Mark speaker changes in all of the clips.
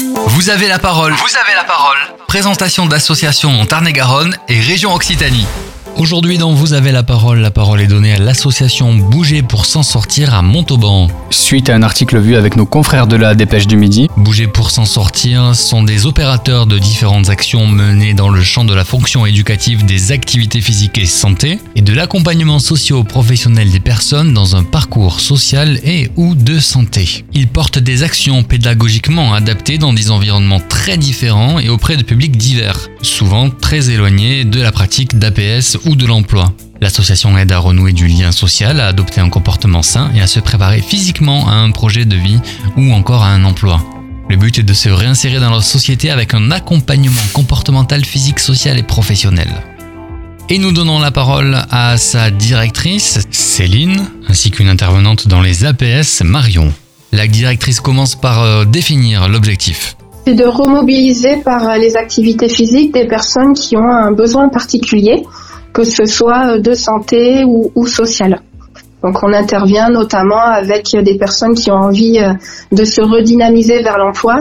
Speaker 1: Vous avez la parole. Vous avez la parole. Présentation d'associations en Tarn-et-Garonne et région Occitanie. Aujourd'hui dans Vous avez la parole, la parole est donnée à l'association Bouger pour s'en sortir à Montauban.
Speaker 2: Suite à un article vu avec nos confrères de la Dépêche du Midi,
Speaker 1: Bouger pour s'en sortir sont des opérateurs de différentes actions menées dans le champ de la fonction éducative des activités physiques et santé et de l'accompagnement socio-professionnel des personnes dans un parcours social et ou de santé. Ils portent des actions pédagogiquement adaptées dans des environnements très différents et auprès de publics divers, souvent très éloignés de la pratique d'APS ou de l'emploi. L'association aide à renouer du lien social, à adopter un comportement sain et à se préparer physiquement à un projet de vie ou encore à un emploi. Le but est de se réinsérer dans la société avec un accompagnement comportemental, physique, social et professionnel. Et nous donnons la parole à sa directrice, Céline, ainsi qu'une intervenante dans les APS, Marion. La directrice commence par euh, définir l'objectif.
Speaker 3: C'est de remobiliser par les activités physiques des personnes qui ont un besoin particulier que ce soit de santé ou, ou social. Donc on intervient notamment avec des personnes qui ont envie euh, de se redynamiser vers l'emploi,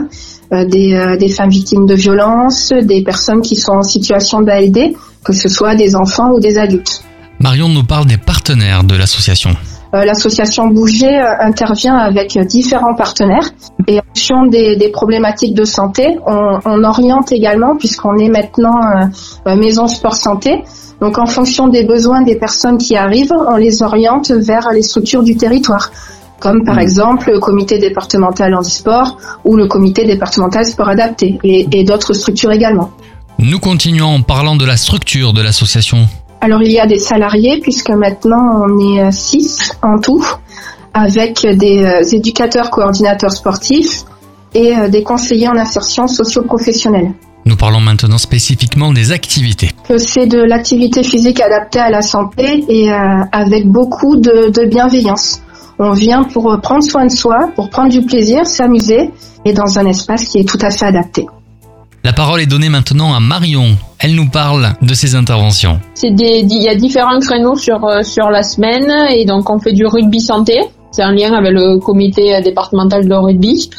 Speaker 3: euh, des, euh, des, femmes victimes de violences, des personnes qui sont en situation d'ALD, que ce soit des enfants ou des adultes.
Speaker 1: Marion nous parle des partenaires de l'association.
Speaker 3: L'association Bouger intervient avec différents partenaires et en fonction des, des problématiques de santé, on, on oriente également puisqu'on est maintenant maison sport santé. Donc en fonction des besoins des personnes qui arrivent, on les oriente vers les structures du territoire, comme par mmh. exemple le comité départemental handisport ou le comité départemental sport adapté, et, et d'autres structures également.
Speaker 1: Nous continuons en parlant de la structure de l'association.
Speaker 3: Alors il y a des salariés, puisque maintenant on est six en tout, avec des euh, éducateurs coordinateurs sportifs et euh, des conseillers en insertion socio-professionnelle.
Speaker 1: Nous parlons maintenant spécifiquement des activités.
Speaker 3: C'est de l'activité physique adaptée à la santé et euh, avec beaucoup de, de, bienveillance. On vient pour prendre soin de soi, pour prendre du plaisir, s'amuser et dans un espace qui est tout à fait adapté.
Speaker 1: La parole est donnée maintenant à Marion. Elle nous parle de ses interventions.
Speaker 4: Il y a différents créneaux sur, euh, sur la semaine et donc on fait du rugby santé. C'est un lien avec le comité départemental de rugby.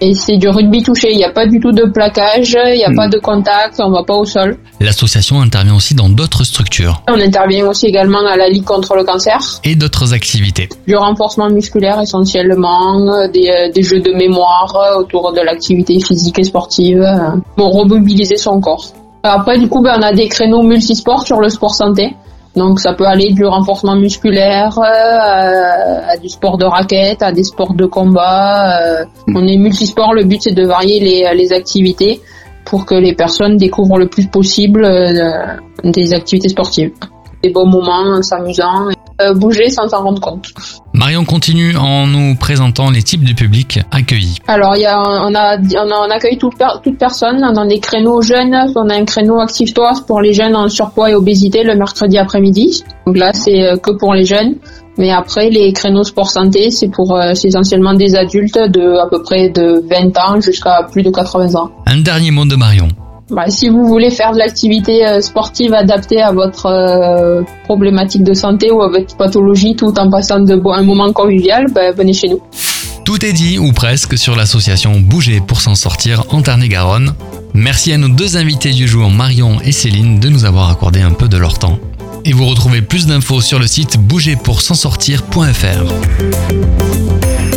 Speaker 4: Et c'est du rugby touché, il n'y a pas du tout de plaquage, il n'y a pas de contact, on va pas au sol.
Speaker 1: L'association intervient aussi dans d'autres structures.
Speaker 4: On intervient aussi également à la Ligue contre le cancer.
Speaker 1: Et d'autres activités.
Speaker 4: Du renforcement musculaire essentiellement, des, euh, des jeux de mémoire autour de l'activité physique et sportive, euh, pour remobiliser son corps. Après, du coup, ben, on a des créneaux multisports sur le sport santé. Donc ça peut aller du renforcement musculaire euh, à, du sport de raquette, à des sports de combat. Euh, hmm. On est multisport, le but c'est de varier les, les, activités pour que les personnes découvrent le plus possible euh, des activités sportives. Des beaux moments, s'amusant. Euh, bouger sans s'en rendre compte.
Speaker 1: Marion continue en nous présentant les types de public accueillis.
Speaker 4: Alors il y a, on a, on, a, on accueille toute, toute personne dans des créneaux jeunes. On a un créneau active toi pour les jeunes en surpoids et obésité le mercredi après-midi. Donc là c'est euh, que pour les jeunes. Mais après, les créneaux sport santé, c'est pour euh, essentiellement des adultes de à peu près de 20 ans jusqu'à plus de 80 ans.
Speaker 1: Un dernier mot de Marion.
Speaker 4: Bah, si vous voulez faire de l'activité euh, sportive adaptée à votre euh, problématique de santé ou à votre pathologie tout en passant de un moment convivial, bah, venez chez nous.
Speaker 1: Tout est dit ou presque sur l'association Bouger pour s'en sortir en Tarn-et-Garonne. Merci à nos deux invités du jour, Marion et Céline, de nous avoir accordé un peu de leur temps. Et vous retrouvez plus d'infos sur le site bougerpoursensortir.fr.